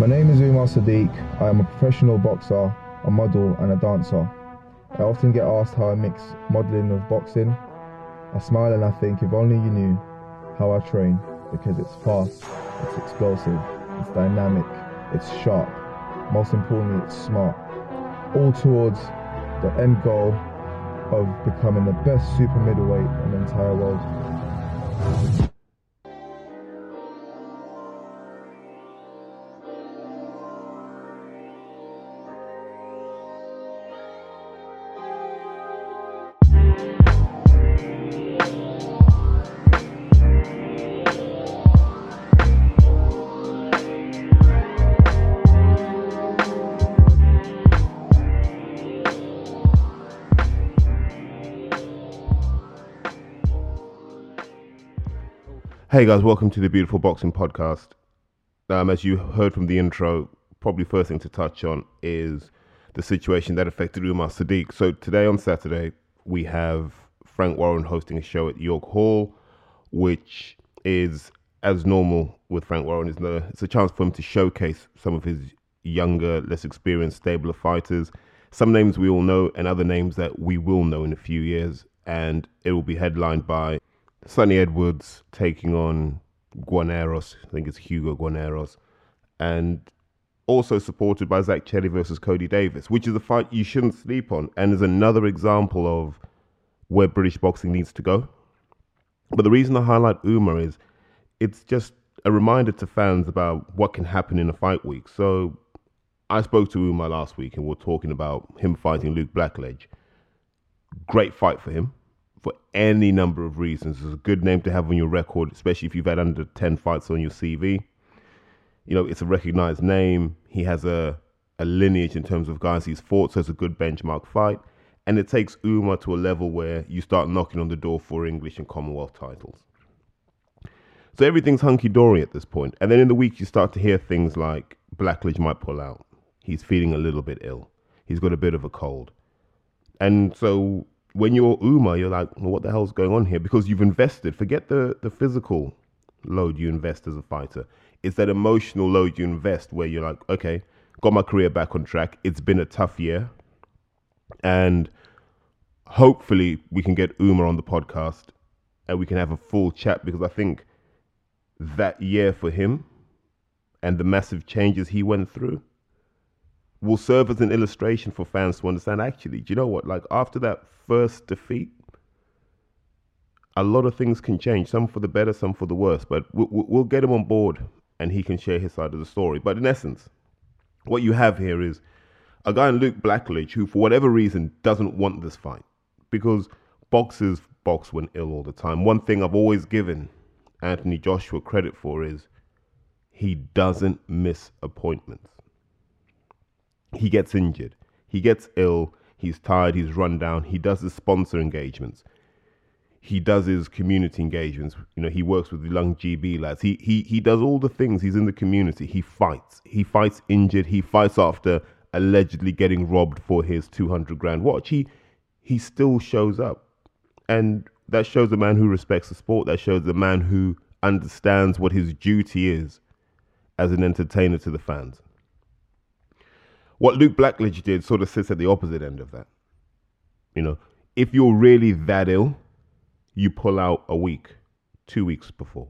My name is Umar Sadiq. I am a professional boxer, a model, and a dancer. I often get asked how I mix modeling with boxing. I smile and I think if only you knew how I train because it's fast, it's explosive, it's dynamic, it's sharp. Most importantly, it's smart. All towards the end goal of becoming the best super middleweight in the entire world. Hey guys, welcome to the Beautiful Boxing Podcast. Um, as you heard from the intro, probably first thing to touch on is the situation that affected Umar Sadiq. So today on Saturday, we have Frank Warren hosting a show at York Hall, which is as normal with Frank Warren. The, it's a chance for him to showcase some of his younger, less experienced, stabler fighters. Some names we all know, and other names that we will know in a few years. And it will be headlined by Sunny Edwards taking on Guaneros, I think it's Hugo Guaneros, And also supported by Zach Chelli versus Cody Davis, which is a fight you shouldn't sleep on and is another example of where British boxing needs to go. But the reason I highlight Umar is it's just a reminder to fans about what can happen in a fight week. So I spoke to Umar last week and we are talking about him fighting Luke Blackledge. Great fight for him for any number of reasons. It's a good name to have on your record, especially if you've had under 10 fights on your CV. You know, it's a recognized name. He has a, a lineage in terms of guys he's fought, so it's a good benchmark fight. And it takes Umar to a level where you start knocking on the door for English and Commonwealth titles. So everything's hunky dory at this point. And then in the week, you start to hear things like Blackledge might pull out. He's feeling a little bit ill. He's got a bit of a cold. And so when you're Umar, you're like, well, what the hell's going on here? Because you've invested. Forget the, the physical load you invest as a fighter. It's that emotional load you invest where you're like, okay, got my career back on track. It's been a tough year. And hopefully we can get Umar on the podcast and we can have a full chat because I think that year for him and the massive changes he went through will serve as an illustration for fans to understand actually, do you know what? Like after that first defeat, a lot of things can change, some for the better, some for the worse. But we'll, we'll get him on board and he can share his side of the story. But in essence, what you have here is a guy in Luke Blackledge who, for whatever reason, doesn't want this fight because boxers box when ill all the time. One thing I've always given Anthony Joshua credit for is he doesn't miss appointments. He gets injured, he gets ill, He's tired, he's run down. He does his sponsor engagements. He does his community engagements. You know, he works with the young GB lads. He he he does all the things. He's in the community. He fights. He fights injured. He fights after allegedly getting robbed for his 200 grand watch. He he still shows up. And that shows a man who respects the sport. That shows a man who understands what his duty is as an entertainer to the fans. What Luke Blackledge did sort of sits at the opposite end of that. You know, if you're really that ill, you pull out a week, two weeks before.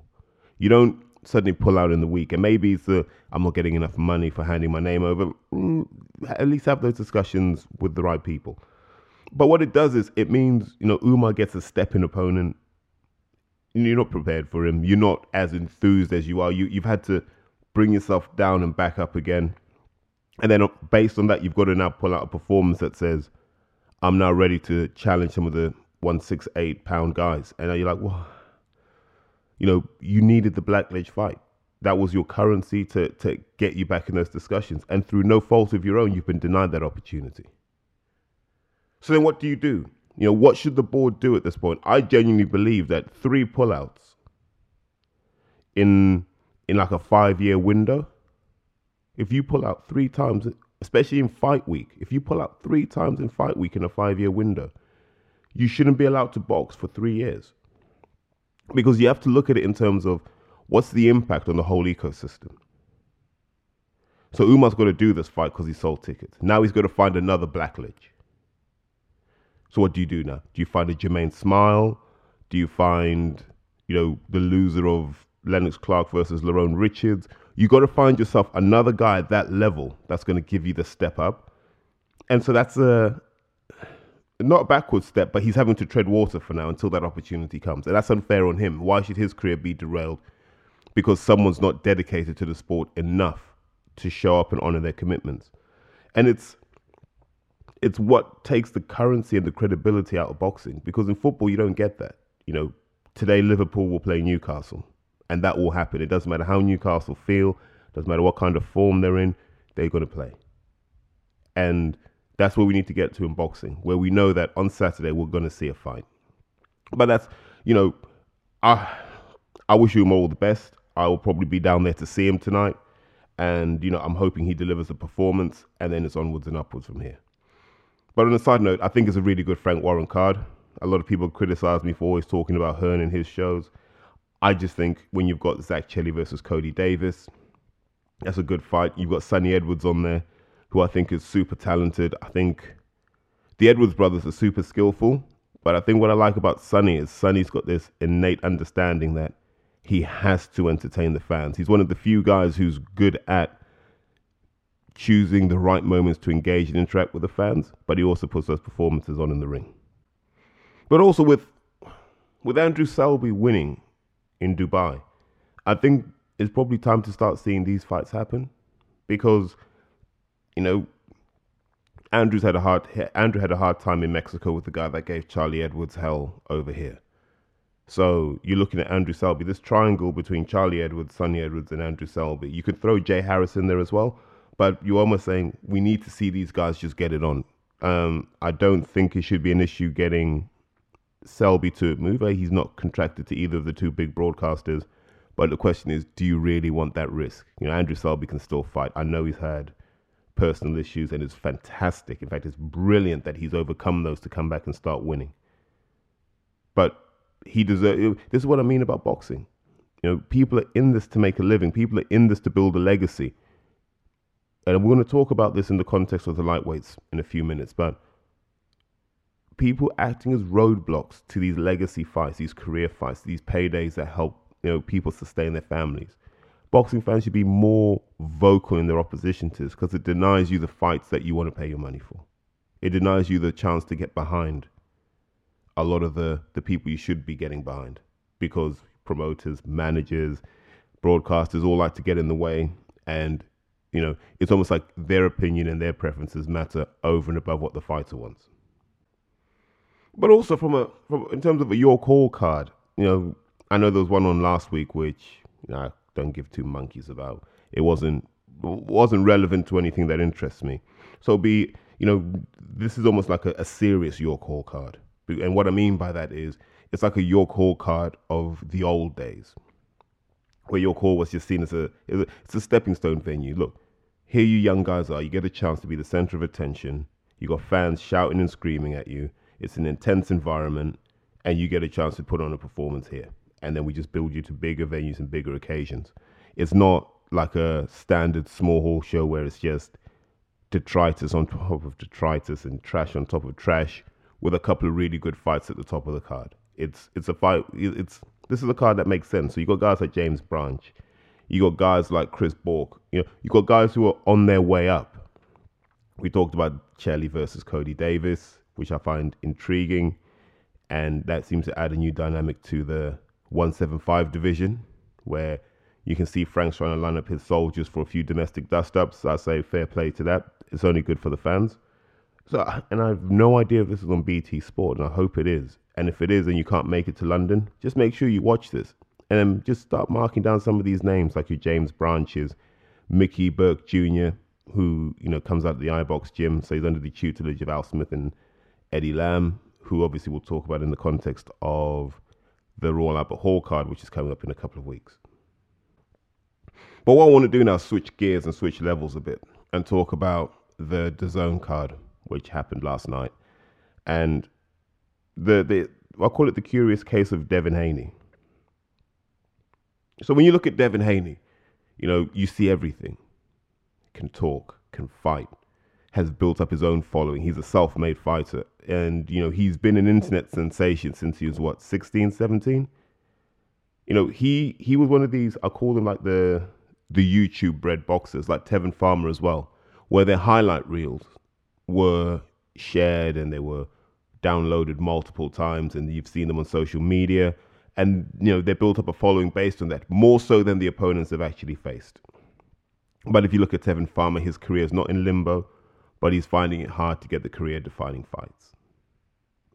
You don't suddenly pull out in the week. And maybe it's the I'm not getting enough money for handing my name over. Mm, at least have those discussions with the right people. But what it does is it means, you know, Umar gets a stepping in opponent. You're not prepared for him. You're not as enthused as you are. You, you've had to bring yourself down and back up again. And then based on that, you've got to now pull out a performance that says, I'm now ready to challenge some of the 168 pound guys. And you're like, well, you know, you needed the Blackledge fight. That was your currency to, to get you back in those discussions. And through no fault of your own, you've been denied that opportunity. So then what do you do? You know, what should the board do at this point? I genuinely believe that three pullouts in in like a five year window if you pull out three times, especially in fight week, if you pull out three times in fight week in a five year window, you shouldn't be allowed to box for three years. Because you have to look at it in terms of what's the impact on the whole ecosystem. So Umar's got to do this fight because he sold tickets. Now he's got to find another Blackledge. So what do you do now? Do you find a Jermaine Smile? Do you find, you know, the loser of Lennox Clarke versus Lerrone Richards? You got to find yourself another guy at that level that's going to give you the step up. And so that's a not a backward step, but he's having to tread water for now until that opportunity comes. And that's unfair on him. Why should his career be derailed because someone's not dedicated to the sport enough to show up and honor their commitments? And it's it's what takes the currency and the credibility out of boxing because in football you don't get that. You know, today Liverpool will play Newcastle and that will happen. It doesn't matter how Newcastle feel, doesn't matter what kind of form they're in, they're going to play. And that's where we need to get to in boxing, where we know that on Saturday we're going to see a fight. But that's, you know, I I wish him all the best. I will probably be down there to see him tonight. And, you know, I'm hoping he delivers a performance and then it's onwards and upwards from here. But on a side note, I think it's a really good Frank Warren card. A lot of people criticize me for always talking about Hearn and his shows. I just think when you've got Zach Chelli versus Cody Davis, that's a good fight. You've got Sunny Edwards on there, who I think is super talented. I think the Edwards brothers are super skillful, but I think what I like about Sunny is Sunny's got this innate understanding that he has to entertain the fans. He's one of the few guys who's good at choosing the right moments to engage and interact with the fans, but he also puts those performances on in the ring. But also with with Andrew Selby winning in Dubai, I think it's probably time to start seeing these fights happen because you know Andrew's had a hard Andrew had a hard time in Mexico with the guy that gave Charlie Edwards hell over here. So you're looking at Andrew Selby, this triangle between Charlie Edwards, Sunny Edwards, and Andrew Selby. You could throw Jay Harris in there as well, but you're almost saying we need to see these guys just get it on. Um, I don't think it should be an issue getting Selby to move. He's not contracted to either of the two big broadcasters. But the question is, do you really want that risk? You know, Andrew Selby can still fight. I know he's had personal issues and it's fantastic. In fact, it's brilliant that he's overcome those to come back and start winning. But he deserves. This is what I mean about boxing. You know, people are in this to make a living. People are in this to build a legacy and we're going to talk about this in the context of the lightweights in a few minutes, but people acting as roadblocks to these legacy fights, these career fights, these paydays that help you know people sustain their families. Boxing fans should be more vocal in their opposition to this because it denies you the fights that you want to pay your money for. It denies you the chance to get behind a lot of the, the people you should be getting behind because promoters, managers, broadcasters all like to get in the way and you know, it's almost like their opinion and their preferences matter over and above what the fighter wants. But also from a from in terms of a York Hall card, you know, I know there was one on last week which you know, I don't give two monkeys about. It wasn't wasn't relevant to anything that interests me. So be you know, this is almost like a, a serious York Hall card. And what I mean by that is it's like a York Hall card of the old days where York Hall was just seen as a it's a stepping stone venue. Look, here you young guys are. You get a chance to be the center of attention. You got fans shouting and screaming at you. It's an intense environment, and you get a chance to put on a performance here. And then we just build you to bigger venues and bigger occasions. It's not like a standard small hall show where it's just detritus on top of detritus and trash on top of trash with a couple of really good fights at the top of the card. It's it's a fight. It's this is a card that makes sense. So you got guys like James Branch, you got guys like Chris Bourke. You know, you got guys who are on their way up. We talked about Chelli versus Cody Davis, which I find intriguing, and that seems to add a new dynamic to the 175 division, where you can see Frank's trying to line up his soldiers for a few domestic dust ups. I say fair play to that. It's only good for the fans. So, and I have no idea if this is on BT Sport, and I hope it is. And if it is and you can't make it to London, just make sure you watch this. And then just start marking down some of these names, like your James Branches, Mickey Burke Jr., who, you know, comes out of the iBox gym. So he's under the tutelage of Al Smith and Eddie Lamb, who obviously we'll talk about in the context of the Royal Albert Hall card, which is coming up in a couple of weeks. But what I want to do now is switch gears and switch levels a bit and talk about the DAZN card, which happened last night. And the the I call it the curious case of Devin Haney. So when you look at Devin Haney, you know you see everything. can talk, can fight, has built up his own following. He's a self made fighter. And, you know, he's been an internet sensation since he was, what, 16, 17? You know, he, he was one of these, I call them like the, the YouTube bred boxers, like Tevin Farmer as well, where their highlight reels were shared and they were downloaded multiple times and you've seen them on social media and you know they built up a following based on that more so than the opponents have actually faced but if you look at Tevin Farmer his career is not in limbo but he's finding it hard to get the career defining fights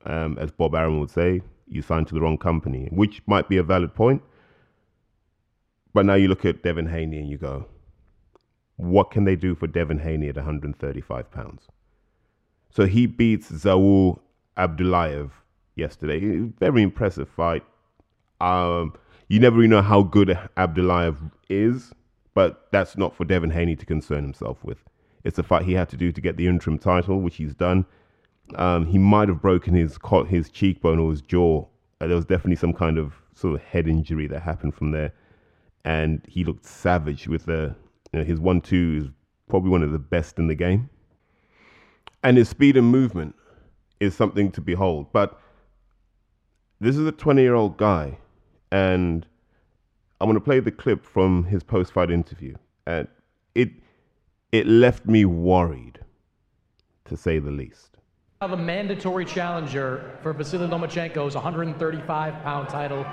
um, as Bob Arum would say you signed to the wrong company which might be a valid point but now you look at Devin Haney and you go what can they do for Devin Haney at 135 pounds so he beats Zaur Abdullayev yesterday. Very impressive fight. Um, you never really know how good Abdullayev is, but that's not for Devin Haney to concern himself with. It's a fight he had to do to get the interim title, which he's done. Um, he might have broken his his cheekbone or his jaw. Uh, there was definitely some kind of sort of head injury that happened from there, and he looked savage with the you know, his one-two is probably one of the best in the game, and his speed and movement is something to behold. But this is a 20 year old guy, and I'm going to play the clip from his post fight interview. And it, it left me worried, to say the least. Now The mandatory challenger for Vasily Lomachenko's 135 pound title.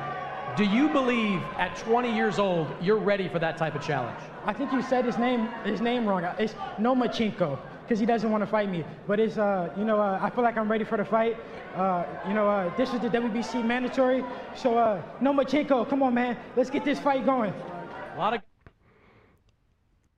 Do you believe at 20 years old you're ready for that type of challenge? I think you said his name his name wrong. It's Nomachenko because he doesn't want to fight me. But it's, uh, you know, uh, I feel like I'm ready for the fight. Uh, you know, uh, this is the WBC mandatory. So, uh, Nomachenko, come on, man. Let's get this fight going. A lot of.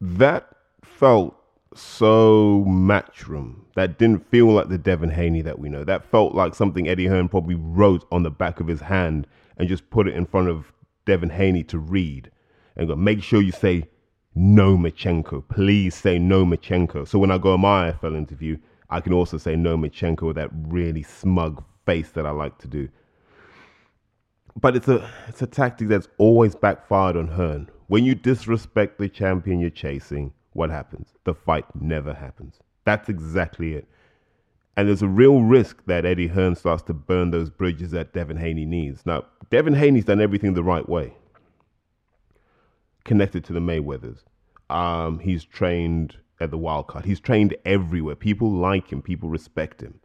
That felt so matchroom. That didn't feel like the Devin Haney that we know. That felt like something Eddie Hearn probably wrote on the back of his hand and just put it in front of Devin Haney to read. And go, make sure you say Nomachenko. Please say Nomachenko. So when I go on my IFL interview, I can also say Nomachenko with that really smug face that I like to do. But it's a it's a tactic that's always backfired on Hearn. When you disrespect the champion you're chasing, what happens? The fight never happens. That's exactly it. And there's a real risk that Eddie Hearn starts to burn those bridges that Devin Haney needs. Now, Devin Haney's done everything the right way connected to the Mayweathers. Um, he's trained at the Wildcard. He's trained everywhere. People like him. People respect him.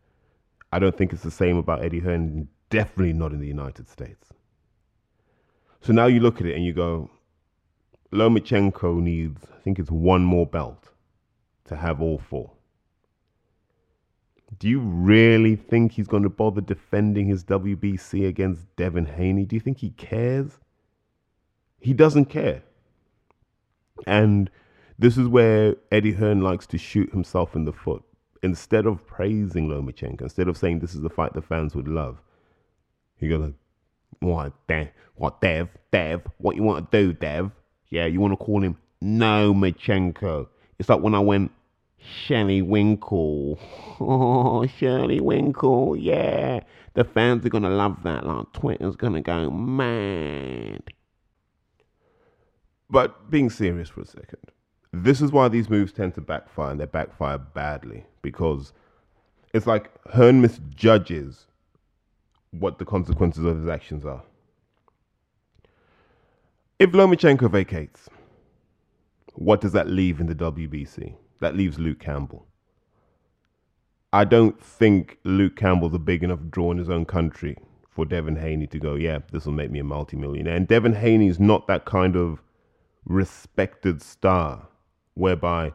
I don't think it's the same about Eddie Hearn. Definitely not in the United States. So now you look at it and you go, Lomachenko needs, I think it's one more belt to have all four. Do you really think he's going to bother defending his WBC against Devin Haney? Do you think he cares? He doesn't care. And this is where Eddie Hearn likes to shoot himself in the foot. Instead of praising Lomachenko, instead of saying this is the fight the fans would love, he goes, "What, Dev? What, Dev? Dev? What you want to do, Dev? Yeah, you want to call him Nomachenko? It's like when I went Shelley Winkle. Oh, Shelley Winkle, yeah. The fans are gonna love that. Like Twitter's gonna go mad. But being serious for a second, this is why these moves tend to backfire, and they backfire badly because it's like Hearn misjudges what the consequences of his actions are. If Lomachenko vacates, what does that leave in the WBC? That leaves Luke Campbell. I don't think Luke Campbell's a big enough draw in his own country for Devin Haney to go, yeah, this will make me a multimillionaire. And Devin Haney's not that kind of respected star whereby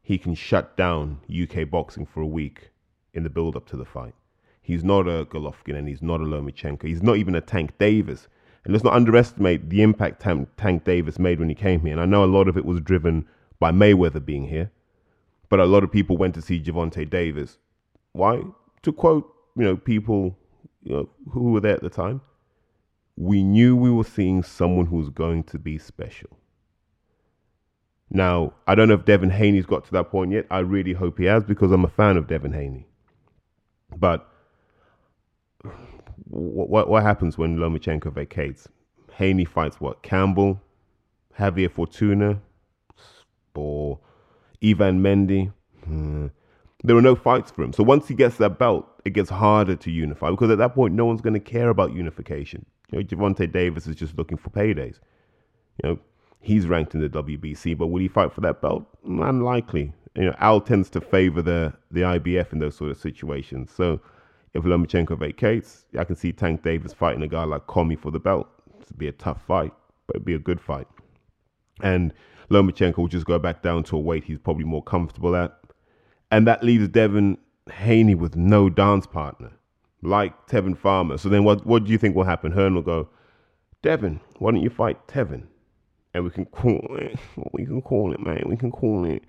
he can shut down UK boxing for a week in the build up to the fight. He's not a Golovkin and he's not a Lomachenko. He's not even a Tank Davis. And let's not underestimate the impact Tank, Tank Davis made when he came here. And I know a lot of it was driven by Mayweather being here, but a lot of people went to see Gervonta Davis. Why? To quote, you know, people you know, who were there at the time, we knew we were seeing someone who was going to be special. Now, I don't know if Devin Haney's got to that point yet. I really hope he has because I'm a fan of Devin Haney. But what what happens when Lomachenko vacates? Haney fights what? Campbell, Javier Fortuna, or Ivan Mendy. Hmm. There are no fights for him. So once he gets that belt, it gets harder to unify because at that point, no one's going to care about unification. You know, Gervonta Davis is just looking for paydays. You know, he's ranked in the WBC, but will he fight for that belt? Unlikely. You know, Al tends to favor the the IBF in those sort of situations. So if Lomachenko vacates, I can see Tank Davis fighting a guy like Commey for the belt. It'd be a tough fight, but it'd be a good fight. And Lomachenko will just go back down to a weight he's probably more comfortable at. And that leaves Devin Haney with no dance partner, like Tevin Farmer. So then what, what do you think will happen? Hearn will go, Devin, why don't you fight Tevin? And we can call it, we can call it, man. We can call it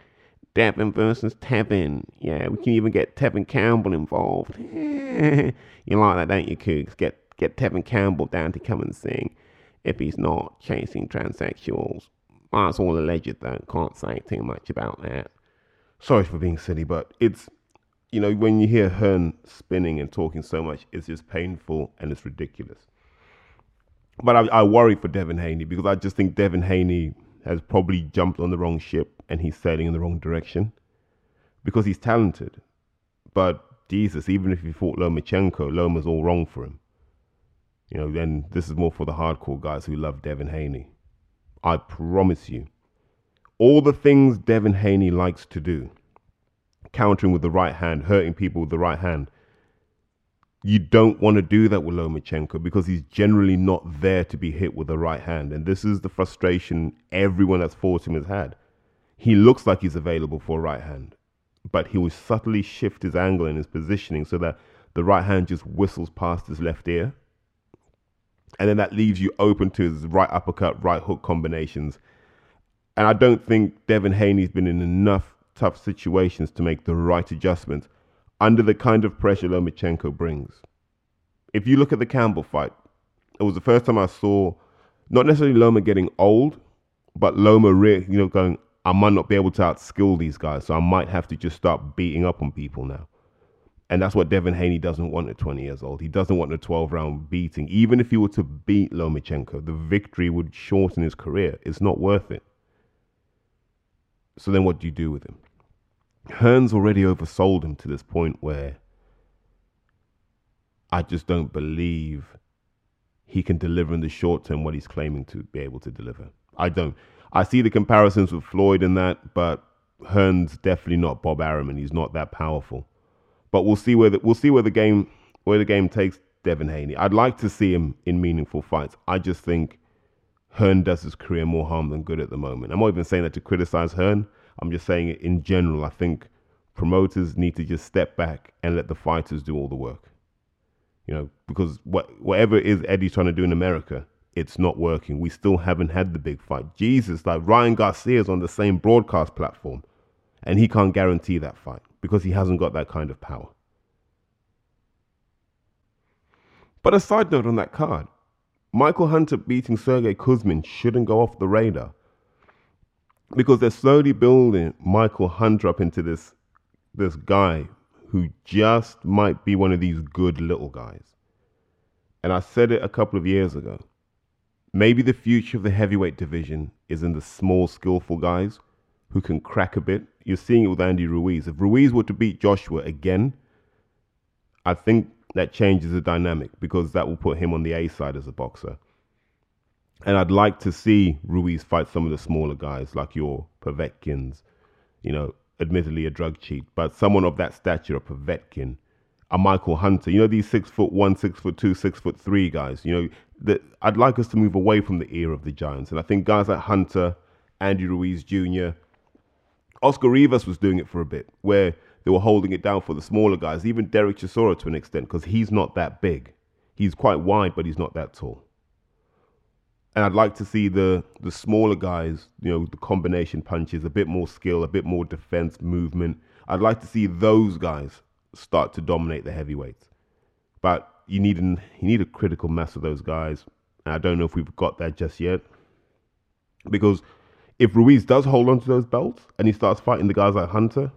Devin versus Tevin. Yeah, we can even get Tevin Campbell involved. you like that, don't you, Cougs? Get get Tevin Campbell down to come and sing if he's not chasing transsexuals. It's all alleged, though. Can't say too much about that. Sorry for being silly, but it's, you know, when you hear Hearn spinning and talking so much, it's just painful and it's ridiculous. But I, I worry for Devin Haney because I just think Devin Haney has probably jumped on the wrong ship and he's sailing in the wrong direction because he's talented. But Jesus, even if he fought Lomachenko, Loma's all wrong for him. You know, then this is more for the hardcore guys who love Devin Haney. I promise you, all the things Devin Haney likes to do, countering with the right hand, hurting people with the right hand, you don't want to do that with Lomachenko because he's generally not there to be hit with the right hand. And this is the frustration everyone that's fought him has had. He looks like he's available for a right hand, but he will subtly shift his angle and his positioning so that the right hand just whistles past his left ear. And then that leaves you open to his right uppercut, right hook combinations. And I don't think Devin Haney's been in enough tough situations to make the right adjustments under the kind of pressure Lomachenko brings. If you look at the Campbell fight, it was the first time I saw not necessarily Loma getting old, but Loma, re- you know, going, I might not be able to outskill these guys, so I might have to just start beating up on people now. And that's what Devin Haney doesn't want at 20 years old. He doesn't want a 12 round beating. Even if he were to beat Lomachenko, the victory would shorten his career. It's not worth it. So then what do you do with him? Hearn's already oversold him to this point where I just don't believe he can deliver in the short term what he's claiming to be able to deliver. I don't. I see the comparisons with Floyd in that, but Hearn's definitely not Bob Arum. And he's not that powerful. But we'll see where the, we'll see where the game where the game takes Devin Haney. I'd like to see him in meaningful fights. I just think Hearn does his career more harm than good at the moment. I'm not even saying that to criticize Hearn. I'm just saying it in general. I think promoters need to just step back and let the fighters do all the work. You know, because what, whatever it is Eddie's trying to do in America, it's not working. We still haven't had the big fight. Jesus, like Ryan Garcia is on the same broadcast platform, and he can't guarantee that fight because he hasn't got that kind of power. But a side note on that card Michael Hunter beating Sergey Kuzmin shouldn't go off the radar because they're slowly building Michael Hunter up into this this guy who just might be one of these good little guys. And I said it a couple of years ago. Maybe the future of the heavyweight division is in the small, skillful guys who can crack a bit. You're seeing it with Andy Ruiz. If Ruiz were to beat Joshua again, I think that changes the dynamic because that will put him on the A side as a boxer. And I'd like to see Ruiz fight some of the smaller guys like your Povetkins, you know, admittedly a drug cheat, but someone of that stature, a Povetkin, a Michael Hunter, you know, these six foot one, six foot two, six foot three guys, you know, that I'd like us to move away from the era of the Giants. And I think guys like Hunter, Andy Ruiz Jr., Oscar Rivas was doing it for a bit, where they were holding it down for the smaller guys, even Derek Chisora to an extent, because he's not that big. He's quite wide, but he's not that tall and I'd like to see the the smaller guys, you know, the combination punches, a bit more skill, a bit more defense movement. I'd like to see those guys start to dominate the heavyweights. But you need an you need a critical mass of those guys. And I don't know if we've got that just yet. Because if Ruiz does hold on to those belts and he starts fighting the guys like Hunter,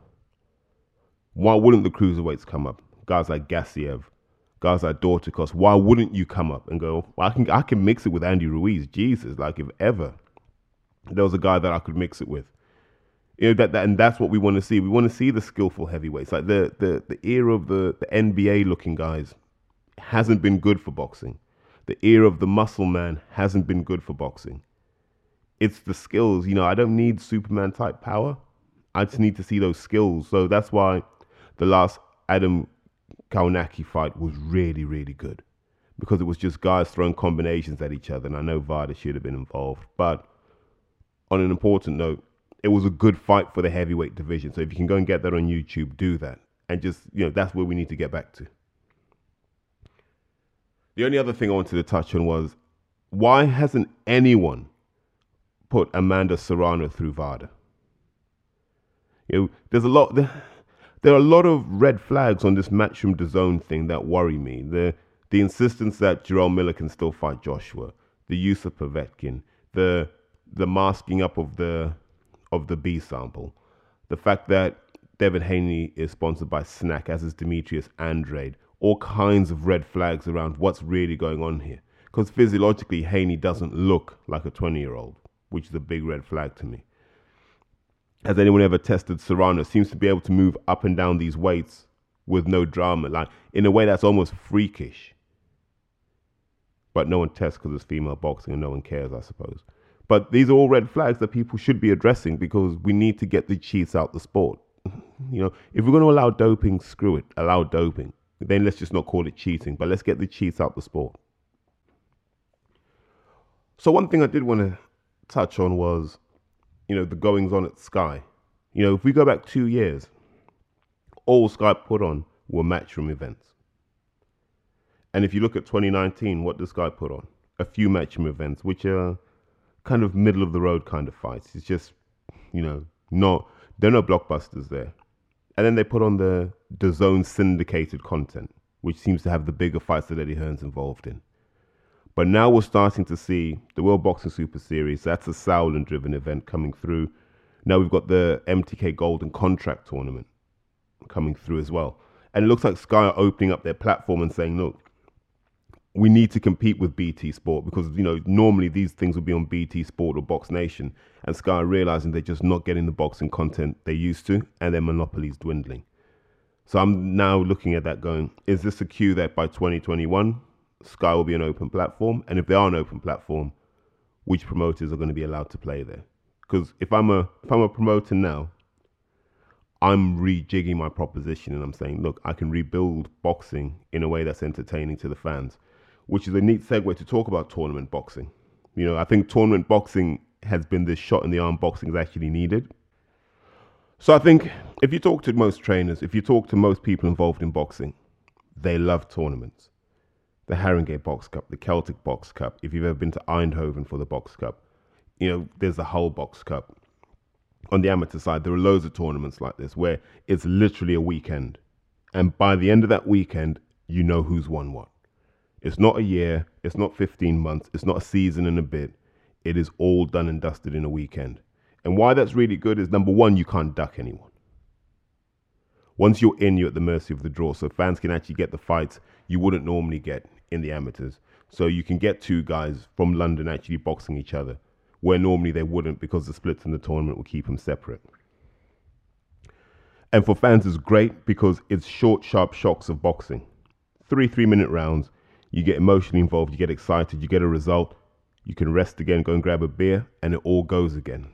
why wouldn't the cruiserweights come up? Guys like Gassiev, guys like Dorticos, why wouldn't you come up and go, well, I can I can mix it with Andy Ruiz. Jesus, like if ever there was a guy that I could mix it with. You know that, that and that's what we want to see. We want to see the skillful heavyweights, like the the the era of the the NBA looking guys hasn't been good for boxing. The era of the muscle man hasn't been good for boxing. It's the skills. You know, I don't need Superman type power. I just need to see those skills. So that's why the last Adam Kownacki fight was really, really good because it was just guys throwing combinations at each other. And I know VADA should have been involved. But on an important note, it was a good fight for the heavyweight division. So if you can go and get that on YouTube, do that. And just, you know, that's where we need to get back to. The only other thing I wanted to touch on was why hasn't anyone put Amanda Serrano through VADA? You know, there's a lot. There, there are a lot of red flags on this Matchroom DAZN thing that worry me. The the insistence that Jarrell Miller can still fight Joshua, the use of Povetkin, the the masking up of the of the B sample, the fact that Devin Haney is sponsored by SNAC, as is Demetrius Andrade, all kinds of red flags around what's really going on here. Because physiologically, Haney doesn't look like a 20 year old, which is a big red flag to me. Has anyone ever tested Serrano? Seems to be able to move up and down these weights with no drama, like in a way that's almost freakish. But no one tests because it's female boxing and no one cares, I suppose. But these are all red flags that people should be addressing because we need to get the cheats out the sport. you know, if we're going to allow doping, screw it, allow doping then let's just not call it cheating, but let's get the cheats out the sport. So one thing I did want to touch on was, you know, the goings on at Sky. You know, if we go back two years, all Sky put on were matchroom events. And if you look at 2019, what does Sky put on? A few matchroom events, which are kind of middle of the road kind of fights. It's just, you know, not there are no blockbusters there. And then they put on the the zone syndicated content, which seems to have the bigger fights that Eddie Hearn's involved in. But now we're starting to see the World Boxing Super Series. That's a Sauerland driven event coming through. Now we've got the MTK Golden Contract Tournament coming through as well. And it looks like Sky are opening up their platform and saying, look, we need to compete with BT Sport because you know normally these things would be on BT Sport or Box Nation, and Sky are realizing they're just not getting the boxing content they used to, and their monopoly's dwindling. So I'm now looking at that, going, is this a cue that by 2021 Sky will be an open platform, and if they are an open platform, which promoters are going to be allowed to play there? Because if I'm a if I'm a promoter now, I'm rejigging my proposition and I'm saying, look, I can rebuild boxing in a way that's entertaining to the fans which is a neat segue to talk about tournament boxing. You know, I think tournament boxing has been this shot in the arm boxing is actually needed. So I think if you talk to most trainers, if you talk to most people involved in boxing, they love tournaments. The Haringey Box Cup, the Celtic Box Cup. If you've ever been to Eindhoven for the Box Cup, you know, there's the Hull Box Cup. On the amateur side, there are loads of tournaments like this where it's literally a weekend. And by the end of that weekend, you know who's won what. It's not a year, it's not 15 months, it's not a season and a bit. It is all done and dusted in a weekend. And why that's really good is number one, you can't duck anyone. Once you're in, you're at the mercy of the draw. So fans can actually get the fights you wouldn't normally get in the amateurs. So you can get two guys from London actually boxing each other, where normally they wouldn't because the splits in the tournament will keep them separate. And for fans, it's great because it's short, sharp shocks of boxing. Three three minute rounds you get emotionally involved, you get excited, you get a result, you can rest again, go and grab a beer, and it all goes again.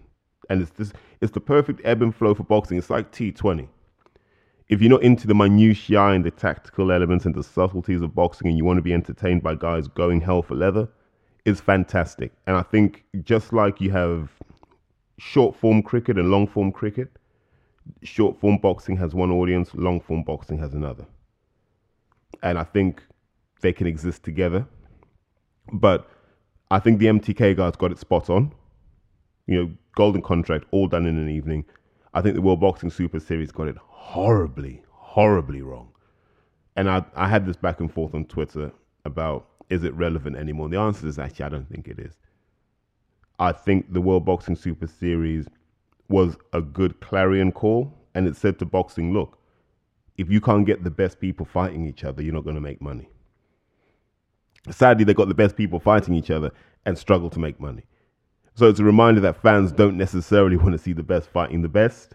And it's this it's the perfect ebb and flow for boxing. It's like T20. If you're not into the minutiae and the tactical elements and the subtleties of boxing and you want to be entertained by guys going hell for leather, it's fantastic. And I think just like you have short form cricket and long form cricket, short form boxing has one audience, long form boxing has another. And I think they can exist together. But I think the MTK guys got it spot on. You know, golden contract, all done in an evening. I think the World Boxing Super Series got it horribly, horribly wrong. And I, I had this back and forth on Twitter about is it relevant anymore? The answer is actually I don't think it is. I think the World Boxing Super Series was a good clarion call, and it said to boxing, look, if you can't get the best people fighting each other, you're not going to make money. Sadly, they got the best people fighting each other and struggle to make money. So it's a reminder that fans don't necessarily want to see the best fighting the best.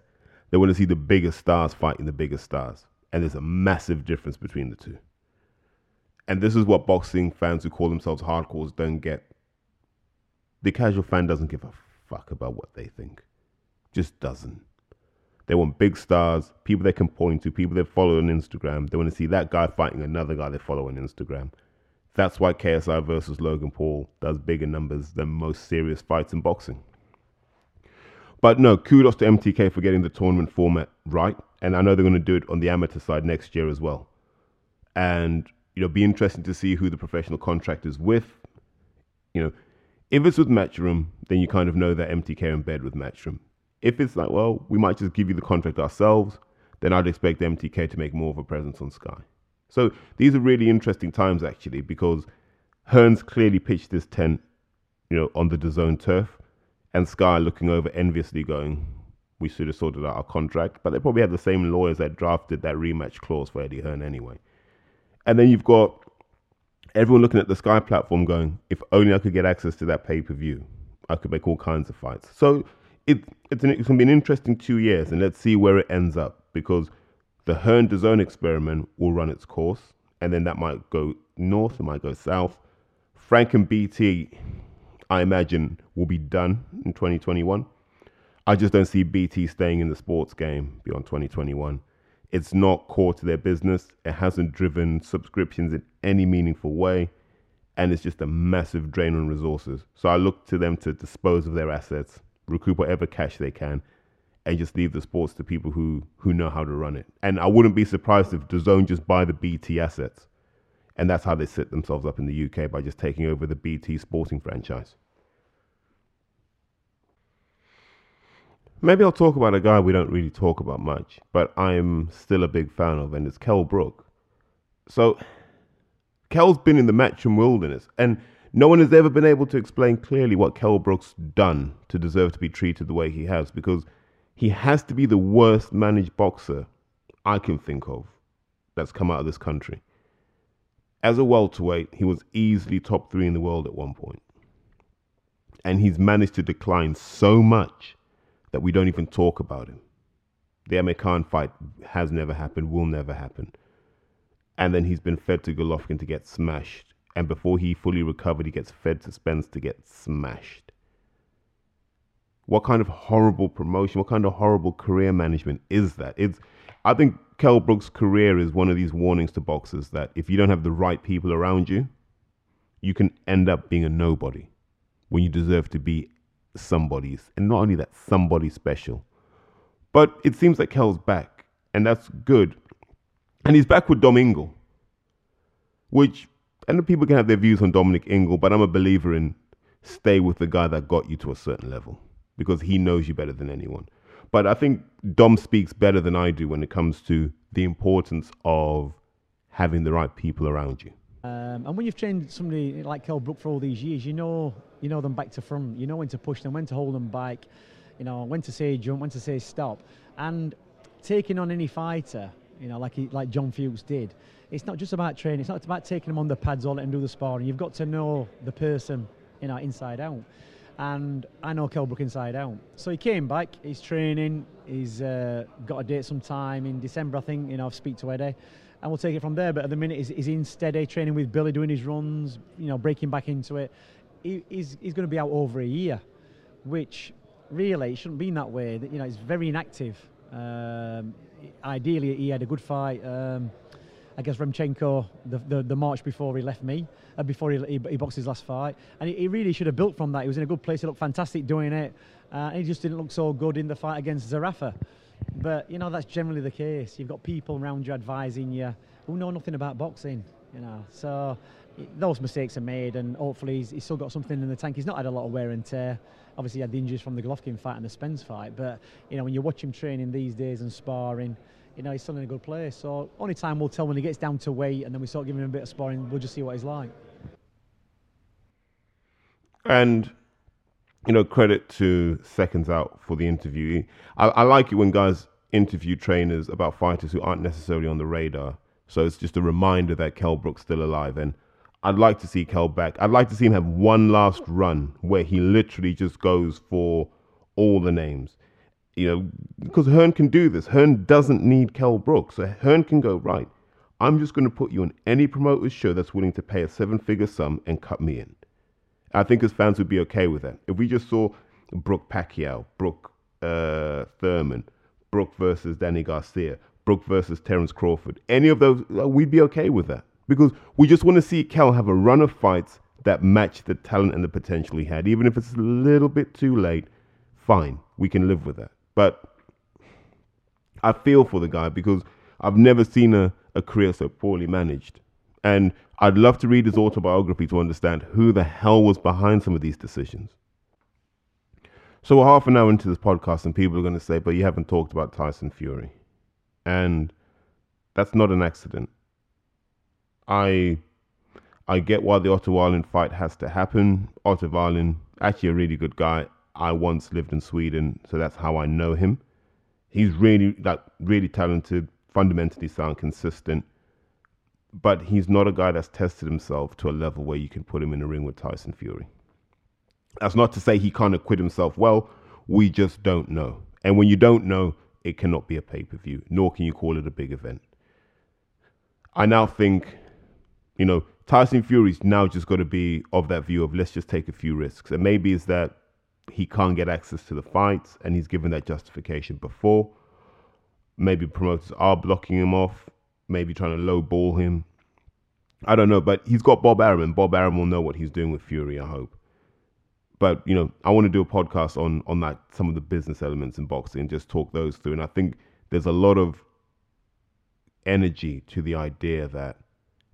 They want to see the biggest stars fighting the biggest stars. And there's a massive difference between the two. And this is what boxing fans who call themselves hardcores don't get. The casual fan doesn't give a fuck about what they think. Just doesn't. They want big stars, people they can point to, people they follow on Instagram. They want to see that guy fighting another guy they follow on Instagram. That's why KSI versus Logan Paul does bigger numbers than most serious fights in boxing. But no, kudos to MTK for getting the tournament format right. And I know they're going to do it on the amateur side next year as well. And, you know, be interesting to see who the professional contract is with. You know, if it's with Matchroom, then you kind of know that MTK are in bed with Matchroom. If it's like, well, we might just give you the contract ourselves, then I'd expect MTK to make more of a presence on Sky. So these are really interesting times actually because Hearns clearly pitched this tent, you know, on the DAZN turf and Sky looking over enviously, going, "We should have sorted out our contract." But they probably had the same lawyers that drafted that rematch clause for Eddie Hearn anyway. And then you've got everyone looking at the Sky platform, going, "If only I could get access to that pay per view, I could make all kinds of fights." So it, it's, it's going to be an interesting two years, and let's see where it ends up because the Hearn DAZN experiment will run its course, and then that might go north, it might go south. Frank and BT I imagine, will be done in 2021. I just don't see BT staying in the sports game beyond 2021. It's not core to their business. It hasn't driven subscriptions in any meaningful way. And it's just a massive drain on resources. So I look to them to dispose of their assets, recoup whatever cash they can, and just leave the sports to people who, who know how to run it. And I wouldn't be surprised if DAZN just buy the BT assets. And that's how they set themselves up in the UK by just taking over the BT sporting franchise. Maybe I'll talk about a guy we don't really talk about much, but I'm still a big fan of, and it's Kell Brook. So, Kell's been in the matchroom wilderness, and no one has ever been able to explain clearly what Kell Brook's done to deserve to be treated the way he has, because he has to be the worst managed boxer I can think of that's come out of this country. As a welterweight, he was easily top three in the world at one point. And he's managed to decline so much that we don't even talk about him. The Amir Khan fight has never happened, will never happen. And then he's been fed to Golovkin to get smashed. And before he fully recovered, he gets fed to Spence to get smashed. What kind of horrible promotion, what kind of horrible career management is that? It's, I think Kell Brook's career is one of these warnings to boxers that if you don't have the right people around you, you can end up being a nobody when you deserve to be somebody's, and not only that, somebody special. But it seems that Kell's back, and that's good. And he's back with Dom Ingle, which, and people can have their views on Dominic Ingle, but I'm a believer in stay with the guy that got you to a certain level because he knows you better than anyone. But I think Dom speaks better than I do when it comes to the importance of having the right people around you. Um, and when you've trained somebody like Kell Brook for all these years, you know you know them back to front. You know when to push them, when to hold them back, you know when to say jump, when to say stop. And taking on any fighter, you know, like he, like John Fuchs did, it's not just about training. It's not about taking them on the pads all and do the sparring. You've got to know the person, you know, inside out. And I know Kell Brook inside out. So he came back. He's training. He's uh, got a date sometime in December, I think. You know, I'll speak to Eddie and we'll take it from there. But at the minute, he's, he's in steady training with Billy, doing his runs, you know, breaking back into it. He, he's, he's going to be out over a year, which really shouldn't be that way. You know, he's very inactive. Um, ideally, he had a good fight um, against Remchenko the, the, the, March before he left me, uh, before he, he, he, boxed his last fight. And he, he, really should have built from that. He was in a good place. He looked fantastic doing it. Uh, and he just didn't look so good in the fight against Zerafa. But you know that's generally the case. You've got people around you advising you who know nothing about boxing. You know, so those mistakes are made, and hopefully he's, he's, still got something in the tank. He's not had a lot of wear and tear. Obviously, he had the injuries from the Golovkin fight and the Spence fight, but you know when you watch him training these days and sparring, you know he's still in a good place. So only time will tell when he gets down to weight, and then we start giving him a bit of sparring. We'll just see what he's like. And you know, credit to Seconds Out for the interview. I, I like it when guys interview trainers about fighters who aren't necessarily on the radar. So it's just a reminder that Kell Brook's still alive. And I'd like to see Kell back. I'd like to see him have one last run where he literally just goes for all the names. You know, because Hearn can do this. Hearn doesn't need Kell Brooks. So Hearn can go, right, I'm just going to put you on any promoter's show that's willing to pay a seven figure sum and cut me in. I think his fans would be okay with that. If we just saw Brook Pacquiao, Brook uh, Thurman, Brook versus Danny Garcia, Brook versus Terence Crawford, any of those, uh, we'd be okay with that because we just want to see Kell have a run of fights that match the talent and the potential he had. Even if it's a little bit too late, fine, we can live with that. But I feel for the guy because I've never seen a, a career so poorly managed. And I'd love to read his autobiography to understand who the hell was behind some of these decisions. So we're half an hour into this podcast, and people are going to say, but you haven't talked about Tyson Fury. And that's not an accident. I I get why the Otto Wallin fight has to happen. Otto Wallin, actually a really good guy. I once lived in Sweden, so that's how I know him. He's really like really talented, fundamentally sound, consistent. But he's not a guy that's tested himself to a level where you can put him in a ring with Tyson Fury. That's not to say he can't acquit himself well. We just don't know. And when you don't know, it cannot be a pay per view, nor can you call it a big event. I now think, you know, Tyson Fury's now just got to be of that view of let's just take a few risks. And maybe it's that he can't get access to the fights and he's given that justification before. Maybe promoters are blocking him off, maybe trying to lowball him. I don't know, but he's got Bob Arum. And Bob Arum will know what he's doing with Fury, I hope. But you know, I want to do a podcast on on that some of the business elements in boxing and just talk those through. And I think there's a lot of energy to the idea that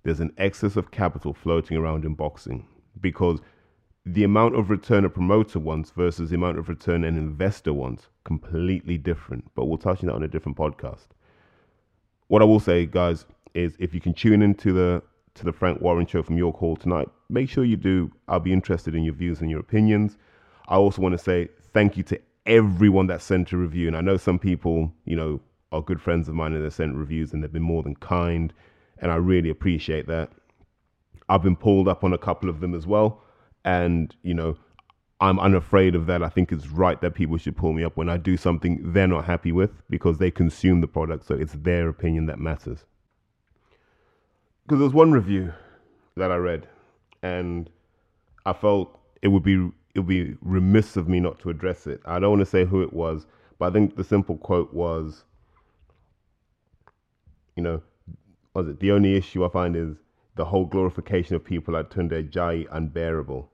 there's an excess of capital floating around in boxing because the amount of return a promoter wants versus the amount of return an investor wants completely different. But we'll touch on that on a different podcast. What I will say, guys, is if you can tune into the to the Frank Warren show from York Hall tonight, make sure you do. I'll be interested in your views and your opinions. I also want to say thank you to everyone that sent a review. And I know some people, you know, are good friends of mine and they sent reviews and they've been more than kind. And I really appreciate that. I've been pulled up on a couple of them as well. And, you know, I'm unafraid of that. I think it's right that people should pull me up when I do something they're not happy with because they consume the product. So it's their opinion that matters. Because there's one review that I read and I felt it would be it would be remiss of me not to address it. I don't want to say who it was, but I think the simple quote was you know, was it the only issue I find is the whole glorification of people like Tunde Ajayi unbearable.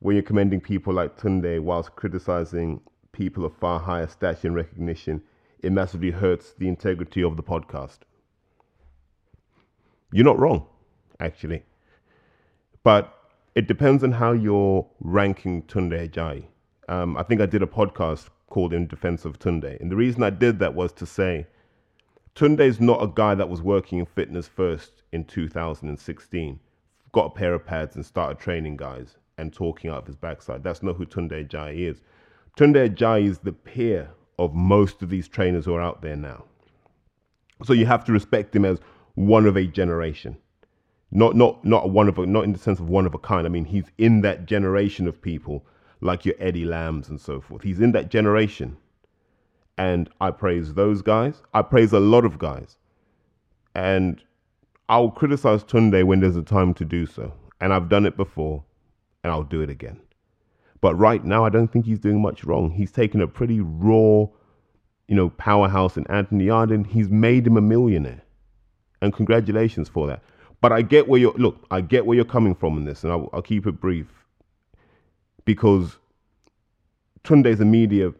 When you're commending people like Tunde whilst criticizing people of far higher stature and recognition, it massively hurts the integrity of the podcast. You're not wrong, actually. But it depends on how you're ranking Tunde Ajayi. Um, I think I did a podcast called In Defense of Tunde. And the reason I did that was to say Tunde's not a guy that was working in fitness first in 2016. Got a pair of pads and started training guys and talking out of his backside. That's not who Tunde Ajayi is. Tunde Ajayi is the peer of most of these trainers who are out there now. So you have to respect him as one of a generation. Not not not one of a not in the sense of one of a kind. I mean he's in that generation of people like your Eddie Lambs and so forth. He's in that generation. And I praise those guys. I praise a lot of guys. And I'll criticize Tunde when there's a time to do so. And I've done it before, and I'll do it again. But right now, I don't think he's doing much wrong. He's taken a pretty raw, you know, powerhouse in Anthony Yarde. He's made him a millionaire. And congratulations for that. But I get where you're, look, I get where you're coming from in this, and I'll, I'll keep it brief. Because Tunde's a media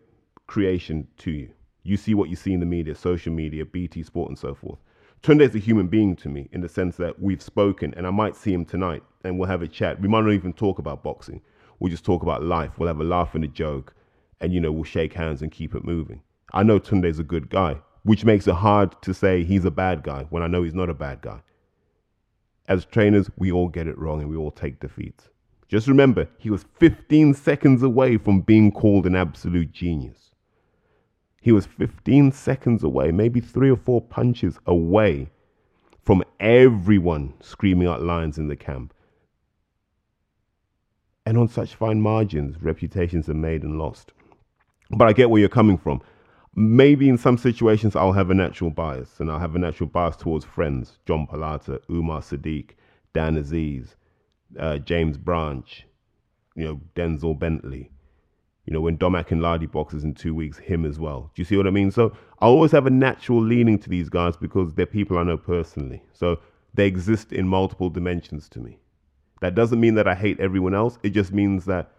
creation to you. You see what you see in the media, social media, BT Sport, and so forth. Tunde is a human being to me in the sense that we've spoken, and I might see him tonight and we'll have a chat. We might not even talk about boxing. We'll just talk about life. We'll have a laugh and a joke, and you know, we'll shake hands and keep it moving. I know Tunde's a good guy, which makes it hard to say he's a bad guy when I know he's not a bad guy. As trainers, we all get it wrong and we all take defeats. Just remember, he was 15 seconds away from being called an absolute genius. He was 15 seconds away, maybe three or four punches away from everyone screaming out lines in the camp. And on such fine margins, reputations are made and lost. But I get where you're coming from. Maybe in some situations I'll have a natural bias, and I'll have a natural bias towards friends John Palata, Umar Sadiq, Dan Azeez, uh, James Branch, you know, Denzel Bentley. You know, when Domac and Lardy boxes in two weeks, him as well. Do you see what I mean? So I always have a natural leaning to these guys because they're people I know personally. So they exist in multiple dimensions to me. That doesn't mean that I hate everyone else. It just means that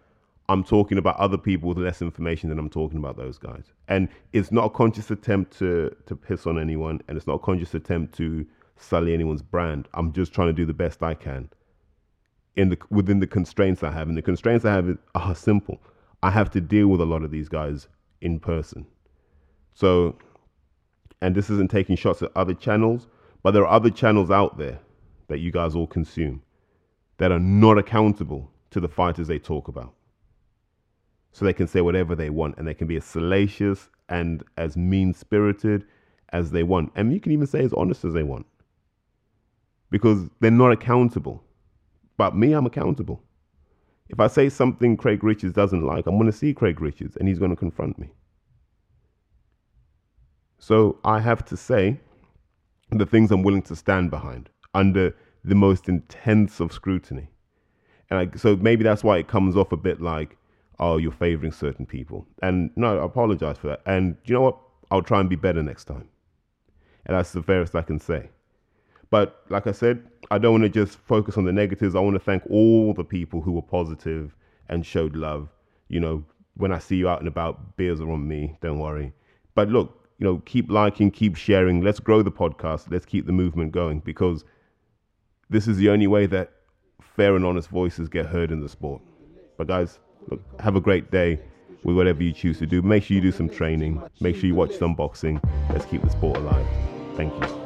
I'm talking about other people with less information than I'm talking about those guys. And it's not a conscious attempt to to piss on anyone, and it's not a conscious attempt to sully anyone's brand. I'm just trying to do the best I can in the within the constraints I have. And the constraints I have are simple. I have to deal with a lot of these guys in person. So, and this isn't taking shots at other channels, but there are other channels out there that you guys all consume that are not accountable to the fighters they talk about. So they can say whatever they want and they can be as salacious and as mean spirited as they want. And you can even say as honest as they want because they're not accountable. But me, I'm accountable. If I say something Craig Richards doesn't like, I'm going to see Craig Richards and he's going to confront me. So I have to say the things I'm willing to stand behind under the most intense of scrutiny. And I, so maybe that's why it comes off a bit like, oh, you're favoring certain people. And no, I apologize for that. And you know what? I'll try and be better next time. And that's the fairest I can say. But like I said, I don't want to just focus on the negatives. I want to thank all the people who were positive and showed love. You know, when I see you out and about, beers are on me. Don't worry. But look, you know, keep liking, keep sharing. Let's grow the podcast. Let's keep the movement going because this is the only way that fair and honest voices get heard in the sport. But guys, look, have a great day with whatever you choose to do. Make sure you do some training. Make sure you watch some boxing. Let's keep the sport alive. Thank you.